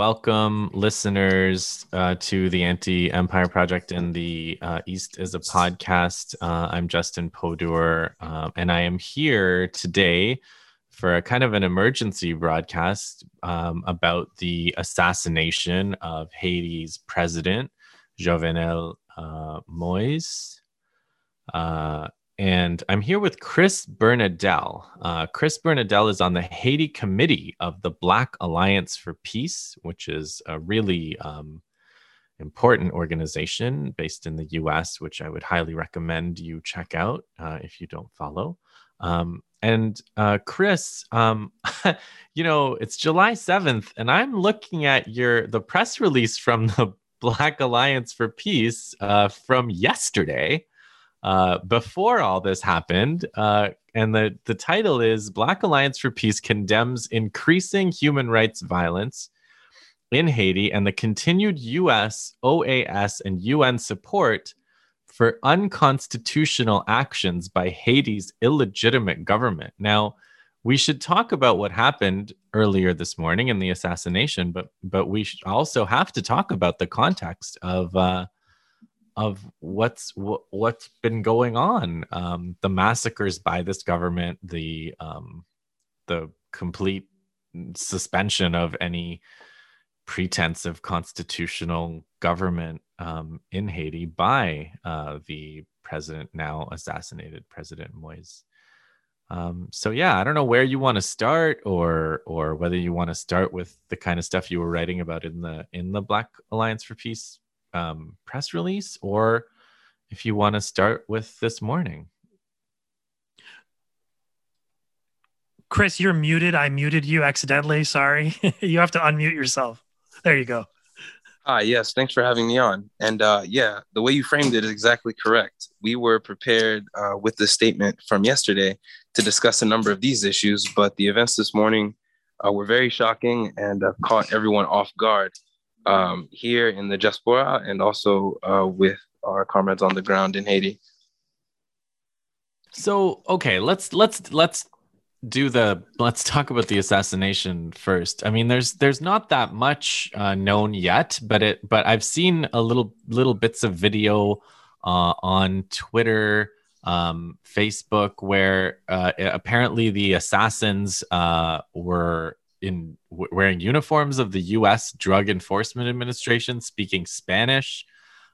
welcome listeners uh, to the Anti Empire Project and the uh, East is a podcast. Uh, I'm Justin Podur, um, and I am here today for a kind of an emergency broadcast um, about the assassination of Haiti's president, Jovenel uh, Moise. And I'm here with Chris Bernadel. Uh, Chris Bernadel is on the Haiti committee of the Black Alliance for Peace, which is a really um, important organization based in the US, which I would highly recommend you check out uh, if you don't follow. Um, and uh, Chris, um, you know, it's July 7th, and I'm looking at your the press release from the Black Alliance for Peace uh, from yesterday uh, before all this happened. Uh, and the, the title is Black Alliance for Peace condemns increasing human rights violence in Haiti and the continued US, OAS, and UN support for unconstitutional actions by Haiti's illegitimate government. Now, we should talk about what happened earlier this morning in the assassination, but but we also have to talk about the context of uh, of what's what's been going on um, the massacres by this government the um, the complete suspension of any pretense of constitutional government um, in Haiti by uh, the president now assassinated President Moise. Um, so yeah, I don't know where you want to start, or or whether you want to start with the kind of stuff you were writing about in the in the Black Alliance for Peace um, press release or if you want to start with this morning. Chris, you're muted. I muted you accidentally. Sorry. you have to unmute yourself. There you go. Hi, yes, thanks for having me on. And uh, yeah, the way you framed it is exactly correct. We were prepared uh, with the statement from yesterday to discuss a number of these issues, but the events this morning uh, were very shocking and uh, caught everyone off guard um, here in the diaspora and also uh, with our comrades on the ground in Haiti. So okay, let's let's let's do the let's talk about the assassination first. I mean, there's there's not that much uh, known yet, but it but I've seen a little little bits of video uh, on Twitter, um, Facebook, where uh, apparently the assassins uh, were in w- wearing uniforms of the U.S. Drug Enforcement Administration, speaking Spanish.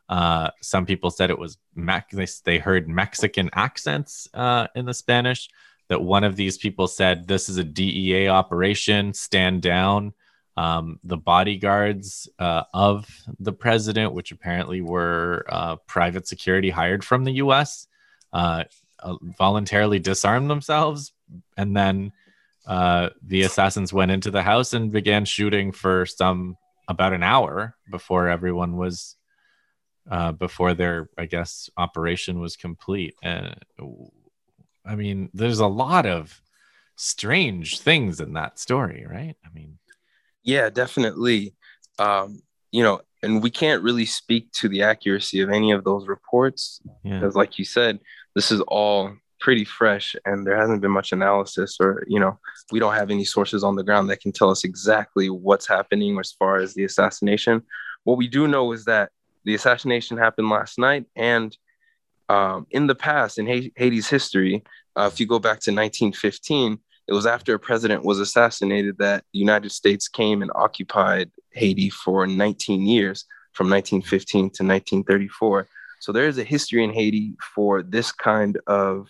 Uh, some people said it was Mac- they, they heard Mexican accents uh, in the Spanish. That one of these people said, "This is a DEA operation. Stand down." Um, the bodyguards uh, of the president, which apparently were uh, private security hired from the U.S., uh, uh, voluntarily disarmed themselves, and then uh, the assassins went into the house and began shooting for some about an hour before everyone was uh, before their i guess operation was complete. And i mean there's a lot of strange things in that story right? I mean yeah definitely. Um, you know and we can't really speak to the accuracy of any of those reports yeah. because like you said this is all pretty fresh and there hasn't been much analysis or you know we don't have any sources on the ground that can tell us exactly what's happening as far as the assassination. What we do know is that the assassination happened last night and um, in the past in haiti's history uh, if you go back to 1915 it was after a president was assassinated that the united states came and occupied haiti for 19 years from 1915 to 1934 so there is a history in Haiti for this kind of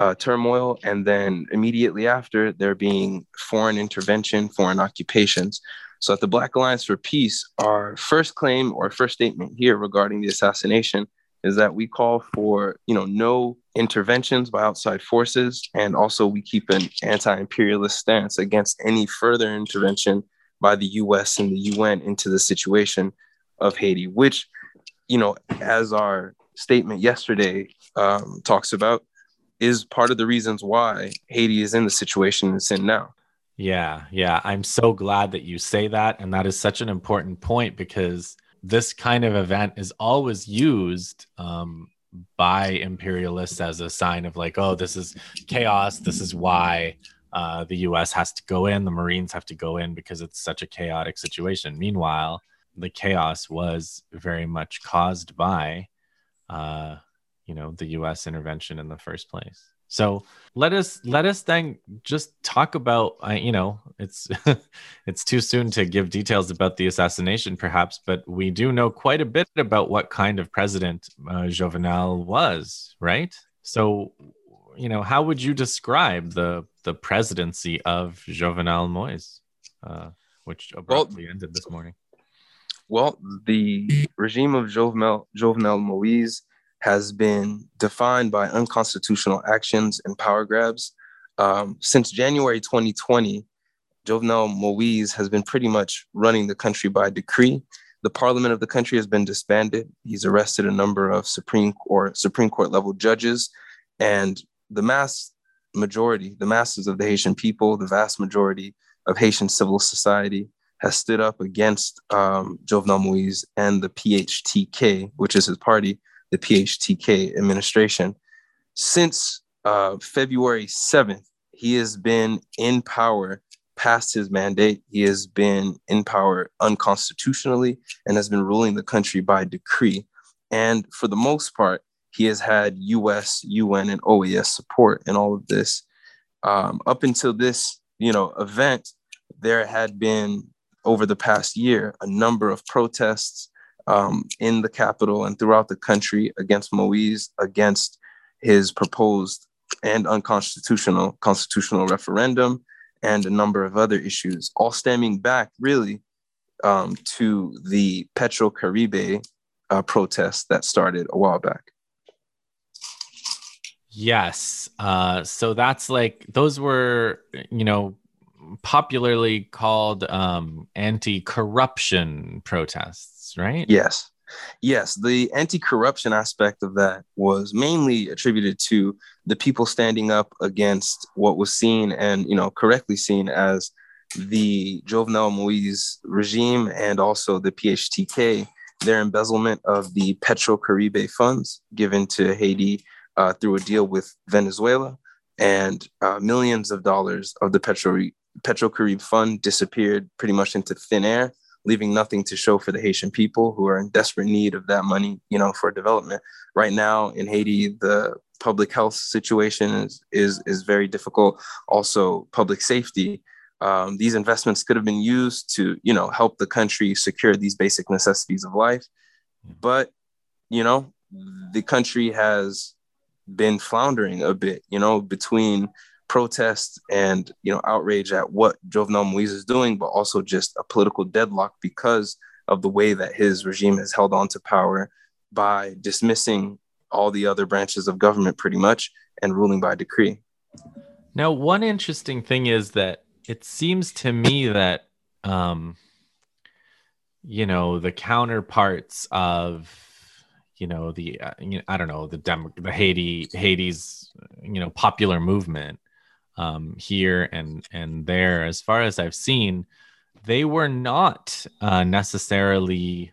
uh, turmoil, and then immediately after, there being foreign intervention, foreign occupations. So, at the Black Alliance for Peace, our first claim or first statement here regarding the assassination is that we call for, you know, no interventions by outside forces, and also we keep an anti-imperialist stance against any further intervention by the U.S. and the UN into the situation of Haiti, which, you know, as our statement yesterday um, talks about, is part of the reasons why Haiti is in the situation it's in now. Yeah, yeah. I'm so glad that you say that. And that is such an important point because this kind of event is always used um, by imperialists as a sign of like, oh, this is chaos. This is why uh, the U.S. has to go in, the Marines have to go in because it's such a chaotic situation. Meanwhile, the chaos was very much caused by, uh, you know, the U.S. intervention in the first place. So let us let us then just talk about. Uh, you know, it's it's too soon to give details about the assassination, perhaps, but we do know quite a bit about what kind of president uh, Jovenel was, right? So, you know, how would you describe the the presidency of Jovenel Moise, uh, which abruptly well, ended this morning? Well, the regime of Jovenel Jovenel Moise has been defined by unconstitutional actions and power grabs. Um, since January 2020, Jovenel Moise has been pretty much running the country by decree. The parliament of the country has been disbanded. He's arrested a number of Supreme Court Supreme Court level judges, and the mass majority, the masses of the Haitian people, the vast majority of Haitian civil society has stood up against um, Jovenel Moise and the PHTK, which is his party, the PHTK administration. Since uh, February 7th, he has been in power past his mandate. He has been in power unconstitutionally and has been ruling the country by decree. And for the most part, he has had US, UN, and OAS support in all of this. Um, up until this, you know, event, there had been over the past year a number of protests um, in the capital and throughout the country against Moise, against his proposed and unconstitutional constitutional referendum, and a number of other issues, all stemming back really um, to the Petro Caribe uh, protest that started a while back. Yes. Uh, so that's like, those were, you know, popularly called um, anti corruption protests, right? Yes. Yes. The anti corruption aspect of that was mainly attributed to the people standing up against what was seen and, you know, correctly seen as the Jovenel Moise regime and also the PHTK, their embezzlement of the Petro Caribe funds given to Haiti uh, through a deal with Venezuela. And uh, millions of dollars of the Petro Petrocaribe Fund disappeared pretty much into thin air, leaving nothing to show for the Haitian people who are in desperate need of that money, you know, for development. Right now in Haiti, the public health situation is is, is very difficult. Also, public safety. Um, these investments could have been used to, you know, help the country secure these basic necessities of life. But, you know, the country has been floundering a bit, you know, between protest and you know outrage at what Jovenel Moise is doing, but also just a political deadlock because of the way that his regime has held on to power by dismissing all the other branches of government pretty much and ruling by decree. Now, one interesting thing is that it seems to me that um, you know the counterparts of you know the uh, you know, I don't know the Dem- the Haiti Haiti's you know popular movement um, here and and there. As far as I've seen, they were not uh, necessarily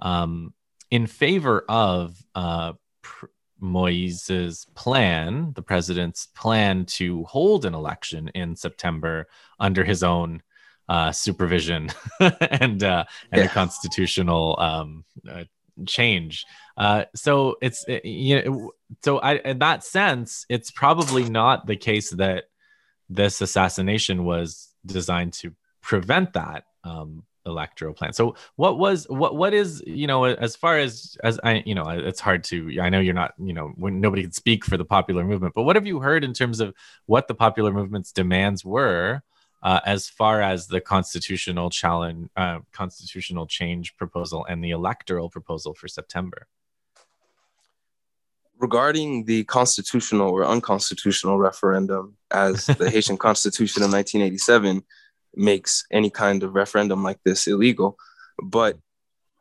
um, in favor of uh, pr- Moise's plan, the president's plan to hold an election in September under his own uh, supervision and uh, and yeah. a constitutional um, uh, change. Uh, so it's you know, so I in that sense, it's probably not the case that this assassination was designed to prevent that um, electoral plan. So what was what what is you know as far as as I you know it's hard to I know you're not you know when nobody can speak for the popular movement, but what have you heard in terms of what the popular movement's demands were uh, as far as the constitutional challenge, uh, constitutional change proposal and the electoral proposal for September? Regarding the constitutional or unconstitutional referendum, as the Haitian Constitution of 1987 makes any kind of referendum like this illegal. But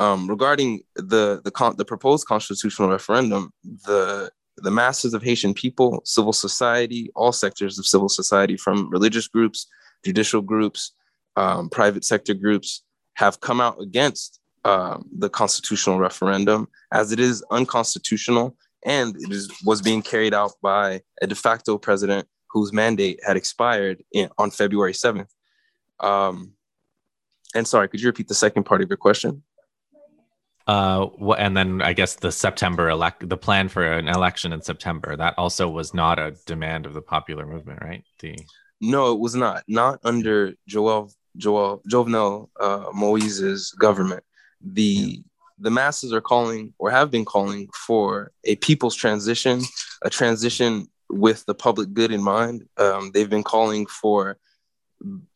um, regarding the the, con- the proposed constitutional referendum, the the masses of Haitian people, civil society, all sectors of civil society, from religious groups, judicial groups, um, private sector groups, have come out against uh, the constitutional referendum as it is unconstitutional and it is, was being carried out by a de facto president whose mandate had expired in, on February 7th. Um, and sorry, could you repeat the second part of your question? Uh, and then I guess the September elect, the plan for an election in September, that also was not a demand of the popular movement, right? The no, it was not. Not under Joel Joel Jovenel uh, Moise's government. The the masses are calling or have been calling for a people's transition, a transition with the public good in mind. Um, they've been calling for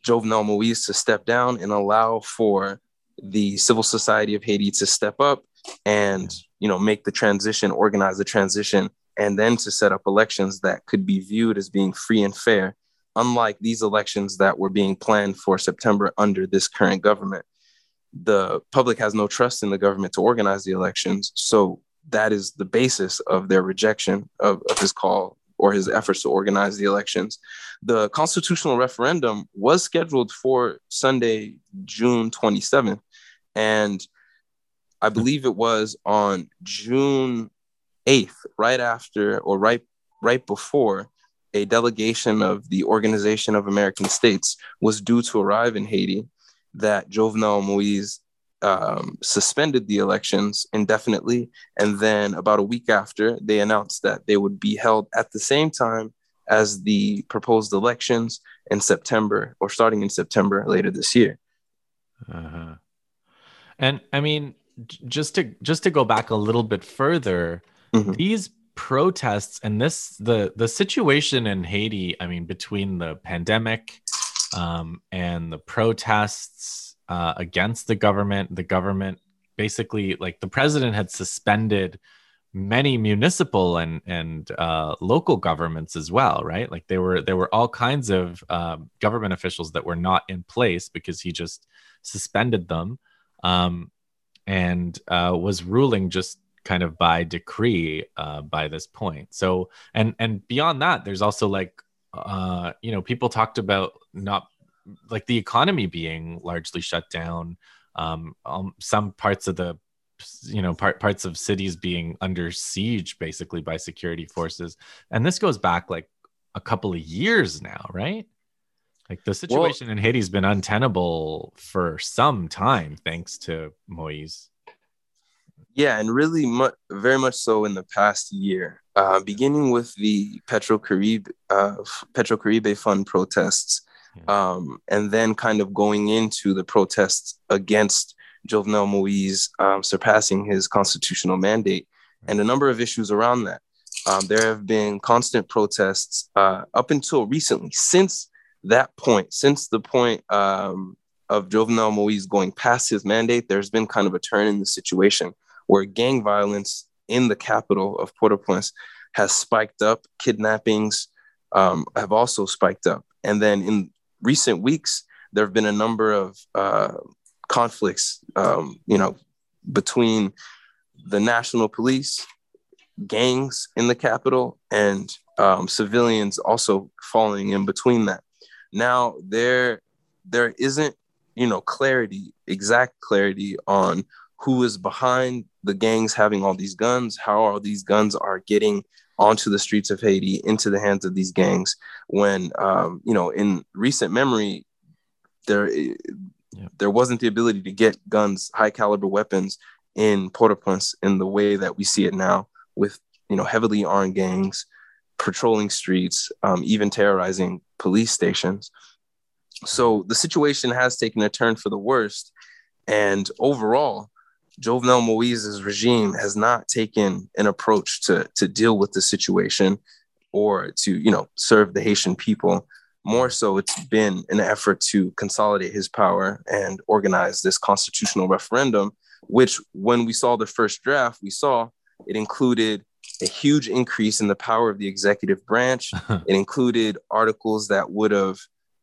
Jovenel Moise to step down and allow for the civil society of Haiti to step up and you know make the transition, organize the transition, and then to set up elections that could be viewed as being free and fair, unlike these elections that were being planned for September under this current government. The public has no trust in the government to organize the elections, so that is the basis of their rejection of, of his call or his efforts to organize the elections. The constitutional referendum was scheduled for Sunday, June 27th. And I believe it was on June 8th, right after or right right before a delegation of the Organization of American States was due to arrive in Haiti, that Jovenel Moise um, suspended the elections indefinitely. And then about a week after, they announced that they would be held at the same time as the proposed elections in September or starting in September later this year. Uh-huh. And I mean, just to just to go back a little bit further, mm-hmm. these protests and this the the situation in Haiti, I mean, between the pandemic um, and the protests uh, against the government. The government basically, like the president had suspended many municipal and and uh, local governments as well, right? Like there were there were all kinds of uh, government officials that were not in place because he just suspended them, um, and uh, was ruling just kind of by decree uh, by this point. So and and beyond that, there's also like uh, you know people talked about not like the economy being largely shut down, um, um, some parts of the you know part, parts of cities being under siege basically by security forces. And this goes back like a couple of years now right? Like the situation well, in haiti's been untenable for some time thanks to moise yeah and really mu- very much so in the past year uh, beginning with the petro caribe uh, petro fund protests um, and then kind of going into the protests against Jovenel Moise um, surpassing his constitutional mandate and a number of issues around that. Um, there have been constant protests uh, up until recently. Since that point, since the point um, of Jovenel Moise going past his mandate, there's been kind of a turn in the situation where gang violence in the capital of Port-au-Prince has spiked up. Kidnappings um, have also spiked up. And then in recent weeks, there have been a number of uh, conflicts, um, you know, between the national police, gangs in the capital, and um, civilians also falling in between that. Now there, there isn't, you know, clarity, exact clarity on who is behind the gangs having all these guns, how all these guns are getting onto the streets of Haiti into the hands of these gangs. When um, you know, in recent memory, there yeah. there wasn't the ability to get guns, high caliber weapons in Port-au-Prince in the way that we see it now, with you know heavily armed gangs patrolling streets, um, even terrorizing police stations. So the situation has taken a turn for the worst, and overall, Jovenel Moise's regime has not taken an approach to to deal with the situation or to you know serve the Haitian people. More so, it's been an effort to consolidate his power and organize this constitutional referendum. Which, when we saw the first draft, we saw it included a huge increase in the power of the executive branch. it included articles that would have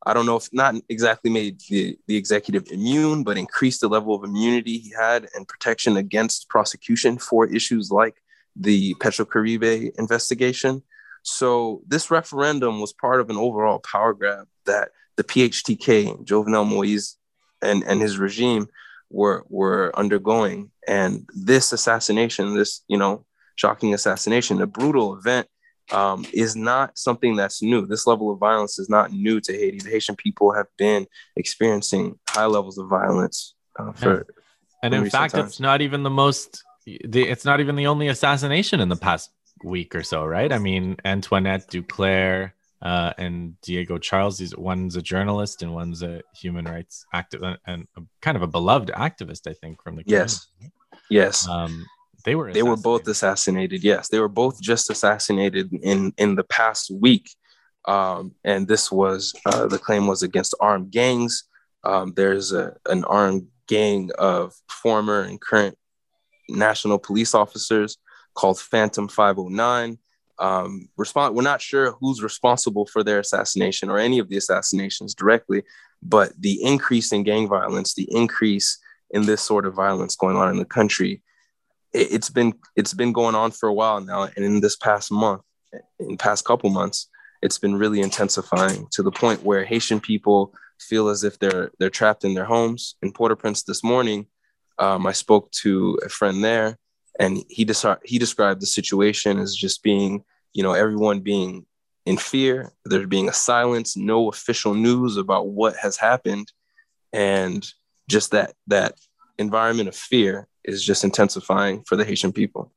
I don't know if not exactly made the, the executive immune, but increased the level of immunity he had and protection against prosecution for issues like the Petrocaribe investigation. So this referendum was part of an overall power grab that the PHTK, Jovenel Moise, and, and his regime were were undergoing. And this assassination, this you know shocking assassination, a brutal event um, is not something that's new. This level of violence is not new to Haiti. The Haitian people have been experiencing high levels of violence uh, for. And in fact, times. it's not even the most. The, it's not even the only assassination in the past week or so, right? I mean, Antoinette Duclaire uh, and Diego Charles. These one's a journalist and one's a human rights activist and a, kind of a beloved activist, I think, from the community. yes, yes. Um, they were they were both assassinated. Yes, they were both just assassinated in in the past week. Um, and this was uh, the claim was against armed gangs. Um, there's a, an armed gang of former and current national police officers called Fantom 509. Um, respond, we're not sure who's responsible for their assassination or any of the assassinations directly, but the increase in gang violence, the increase in this sort of violence going on in the country it's been it's been going on for a while now. And in this past month in past couple months it's been really intensifying to the point where haitian people feel as if they're they're trapped in their homes. In port-au-prince this morning um, i spoke to a friend there and he, des- he described the situation as just being you know everyone being in fear. There being a silence no official news about what has happened. And just that that environment of fear is just intensifying for the Haitian people.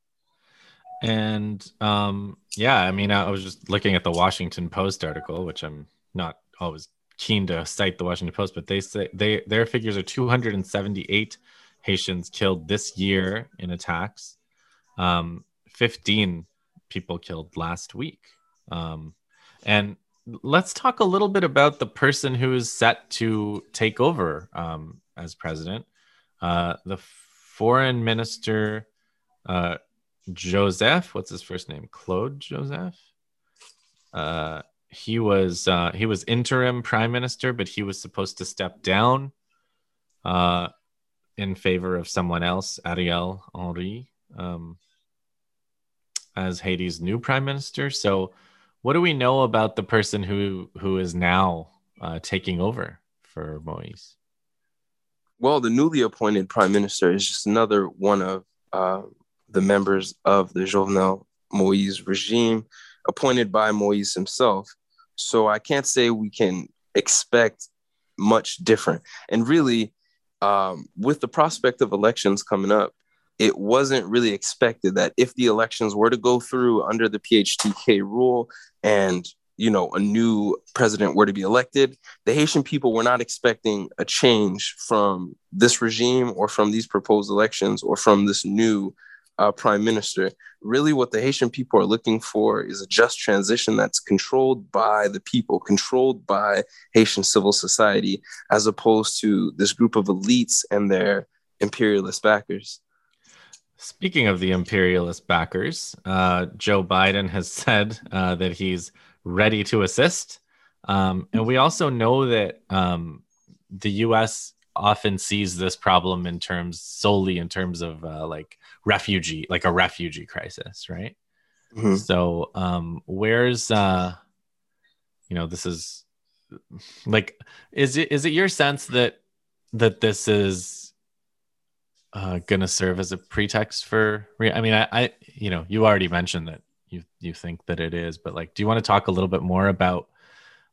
And um, yeah, I mean, I was just looking at the Washington Post article, which I'm not always keen to cite the Washington Post, but they say they their figures are 278 Haitians killed this year in attacks, um, 15 people killed last week. Um, and let's talk a little bit about the person who is set to take over um, as president. Uh, the foreign minister uh, Joseph, what's his first name? Claude Joseph. Uh, he was uh, he was interim prime minister, but he was supposed to step down uh, in favor of someone else, Ariel Henry, um, as Haiti's new prime minister. So, what do we know about the person who who is now uh, taking over for Moise? Well, the newly appointed prime minister is just another one of uh, the members of the Jovenel Moise regime, appointed by Moise himself. So I can't say we can expect much different. And really, um, with the prospect of elections coming up, it wasn't really expected that if the elections were to go through under the PHTK rule and you know a new president were to be elected the haitian people were not expecting a change from this regime or from these proposed elections or from this new uh, prime minister. Really what the haitian people are looking for is a just transition that's controlled by the people controlled by haitian civil society as opposed to this group of elites and their imperialist backers. Speaking of the imperialist backers, uh, Joe Biden has said uh, that he's ready to assist. Um, and we also know that um, the U.S. often sees this problem in terms solely in terms of uh, like refugee, like a refugee crisis, right? Mm-hmm. So um, where's uh, you know this is like is it is it your sense that that this is uh, going to serve as a pretext for i mean I, I you know you already mentioned that you you think that it is but like do you want to talk a little bit more about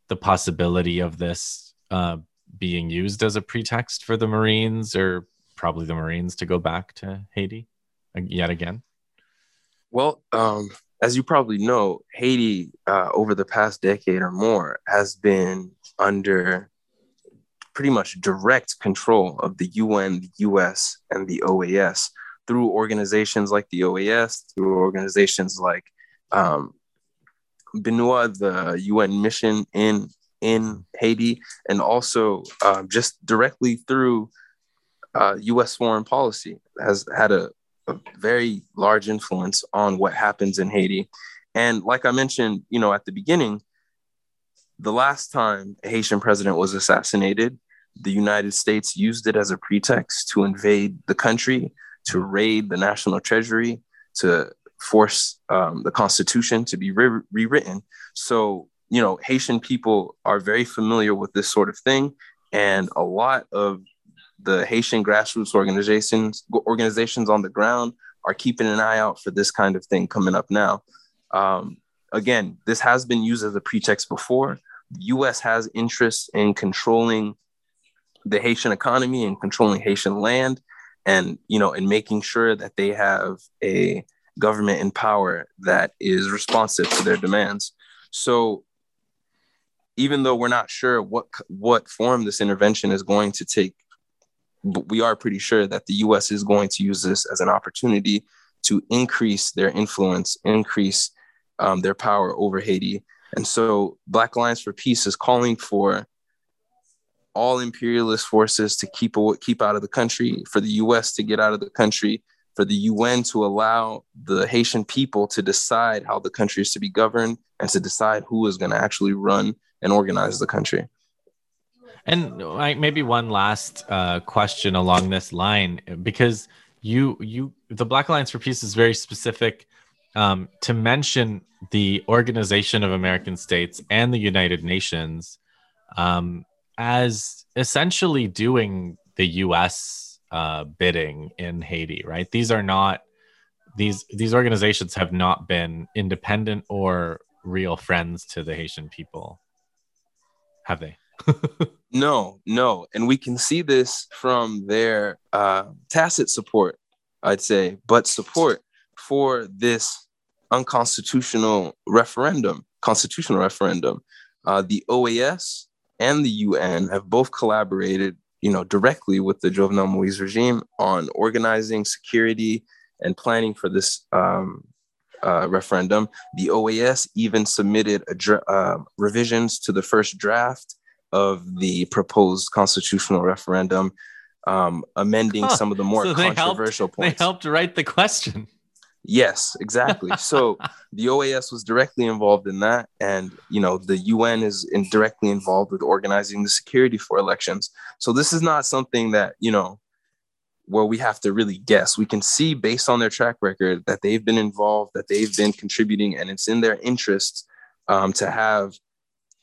the possibility of this uh, being used as a pretext for the marines or probably the marines to go back to haiti yet again? Well um, as you probably know haiti uh, over the past decade or more has been under pretty much direct control of the un the us and the oas through organizations like the oas through organizations like um, BINUH, the UN mission in in Haiti, and also uh, just directly through uh, U.S. foreign policy has had a, a, very large influence on what happens in Haiti. And like I mentioned, you know, at the beginning, the last time a Haitian president was assassinated, the United States used it as a pretext to invade the country, to raid the national treasury, to force um, the Constitution to be re- rewritten. So, you know, Haitian people are very familiar with this sort of thing, and a lot of the Haitian grassroots organizations organizations on the ground are keeping an eye out for this kind of thing coming up now. Um, again, this has been used as a pretext before. The US has interests in controlling the Haitian economy and controlling Haitian land and you know and making sure that they have a government in power that is responsive to their demands. So even though we're not sure what what form this intervention is going to take, but we are pretty sure that the US is going to use this as an opportunity to increase their influence, increase um, their power over Haiti. And so Black Alliance for Peace is calling for all imperialist forces to keep keep out of the country, for the U.S. to get out of the country, for the UN to allow the Haitian people to decide how the country is to be governed and to decide who is going to actually run and organize the country. And maybe one last uh, question along this line, because you you the Black Alliance for Peace is very specific um, to mention the Organization of American States and the United Nations um, as essentially doing the U.S. Uh, bidding in Haiti, right? These are not these these organizations have not been independent or real friends to the Haitian people, have they? no, no, and we can see this from their uh, tacit support, I'd say, but support for this unconstitutional referendum, constitutional referendum. Uh, the OAS and the UN have both collaborated, you know, directly with the Jovenel Moise regime on organizing security and planning for this um, uh, referendum. The OAS even submitted dra- uh, revisions to the first draft of the proposed constitutional referendum, um, amending huh. some of the more so controversial helped, points. They helped write the question. Yes, exactly. So the OAS was directly involved in that, and you know the UN is in directly involved with organizing the security for elections. So this is not something that you know where we have to really guess. We can see based on their track record that they've been involved, that they've been contributing, and it's in their interests um, to have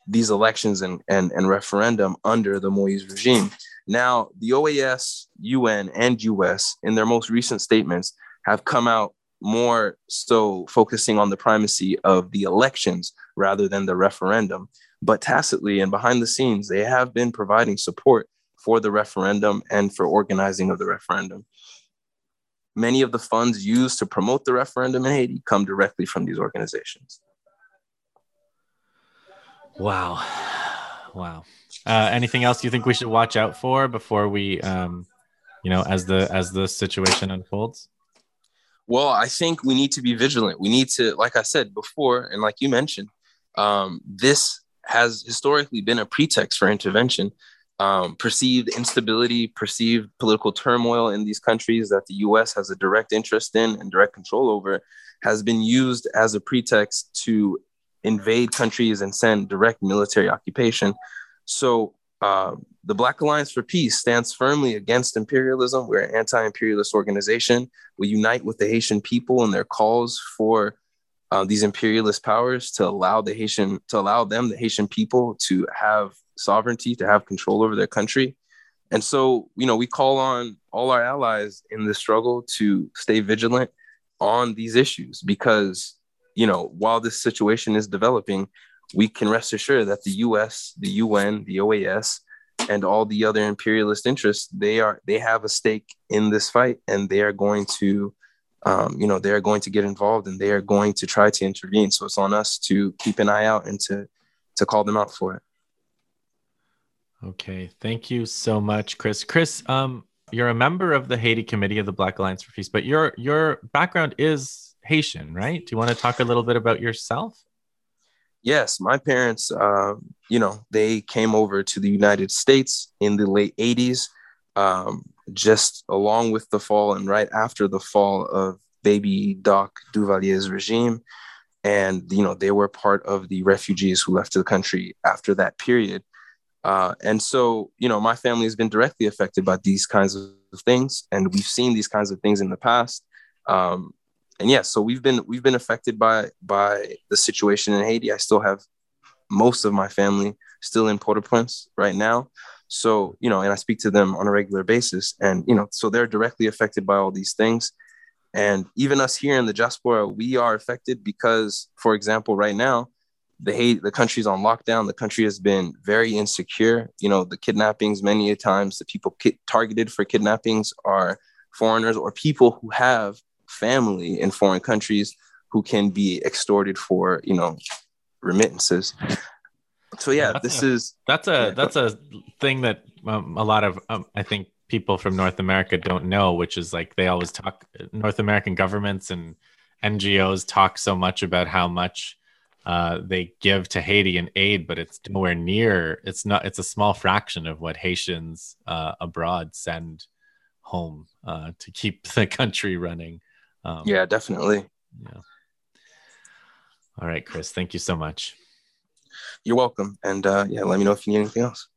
these elections and, and, and referendum under the Moise regime. Now, the OAS, UN, and US, in their most recent statements, have come out more so focusing on the primacy of the elections rather than the referendum. But tacitly and behind the scenes, they have been providing support for the referendum and for organizing of the referendum. Many of the funds used to promote the referendum in Haiti come directly from these organizations. Wow. Wow. Uh, anything else you think we should watch out for before we, um, you know, as the as the situation unfolds? Well, I think we need to be vigilant. We need to, like I said before, and like you mentioned, um, this has historically been a pretext for intervention. Um, perceived instability, perceived political turmoil in these countries that the US has a direct interest in and direct control over has been used as a pretext to invade countries and send direct military occupation. So uh, the Black Alliance for Peace stands firmly against imperialism. We're an anti imperialist organization. We unite with the Haitian people in their calls for uh, these imperialist powers to allow the Haitian, to allow them, the Haitian people, to have sovereignty, to have control over their country. And so, you know, we call on all our allies in this struggle to stay vigilant on these issues because, you know, while this situation is developing, we can rest assured that the US, the UN, the OAS, and all the other imperialist interests, they are they have a stake in this fight and they are going to um, you know, they are going to get involved and they are going to try to intervene. So it's on us to keep an eye out and to to call them out for it. Okay. Thank you so much, Chris. Chris, um, you're a member of the Haiti Committee of the Black Alliance for Peace, but your your background is Haitian, right? Do you want to talk a little bit about yourself? Yes, my parents, uh, you know, they came over to the United States in the late 80s, um, just along with the fall and right after the fall of baby Doc Duvalier's regime. And, you know, they were part of the refugees who left the country after that period. Uh, and so, you know, my family has been directly affected by these kinds of things. And we've seen these kinds of things in the past. Um, and yeah, so we've been we've been affected by by the situation in Haiti. I still have most of my family still in Port-au-Prince right now. So, you know, and I speak to them on a regular basis. And, you know, so they're directly affected by all these things. And even us here in the diaspora, we are affected because, for example, right now, the hate, the country's on lockdown. The country has been very insecure. You know, the kidnappings, many times, the people ki- targeted for kidnappings are foreigners or people who have family in foreign countries who can be extorted for, you know, remittances. So yeah, that's this a, is that's a that's a thing that um, a lot of um, I think people from North America don't know, which is like they always talk North American governments and NGOs talk so much about how much uh, they give to Haiti in aid, but it's nowhere near. It's not. It's a small fraction of what Haitians uh, abroad send home uh, to keep the country running. Um, yeah, definitely. Yeah. All right, Chris. Thank you so much. You're welcome. And uh, yeah, let me know if you need anything else.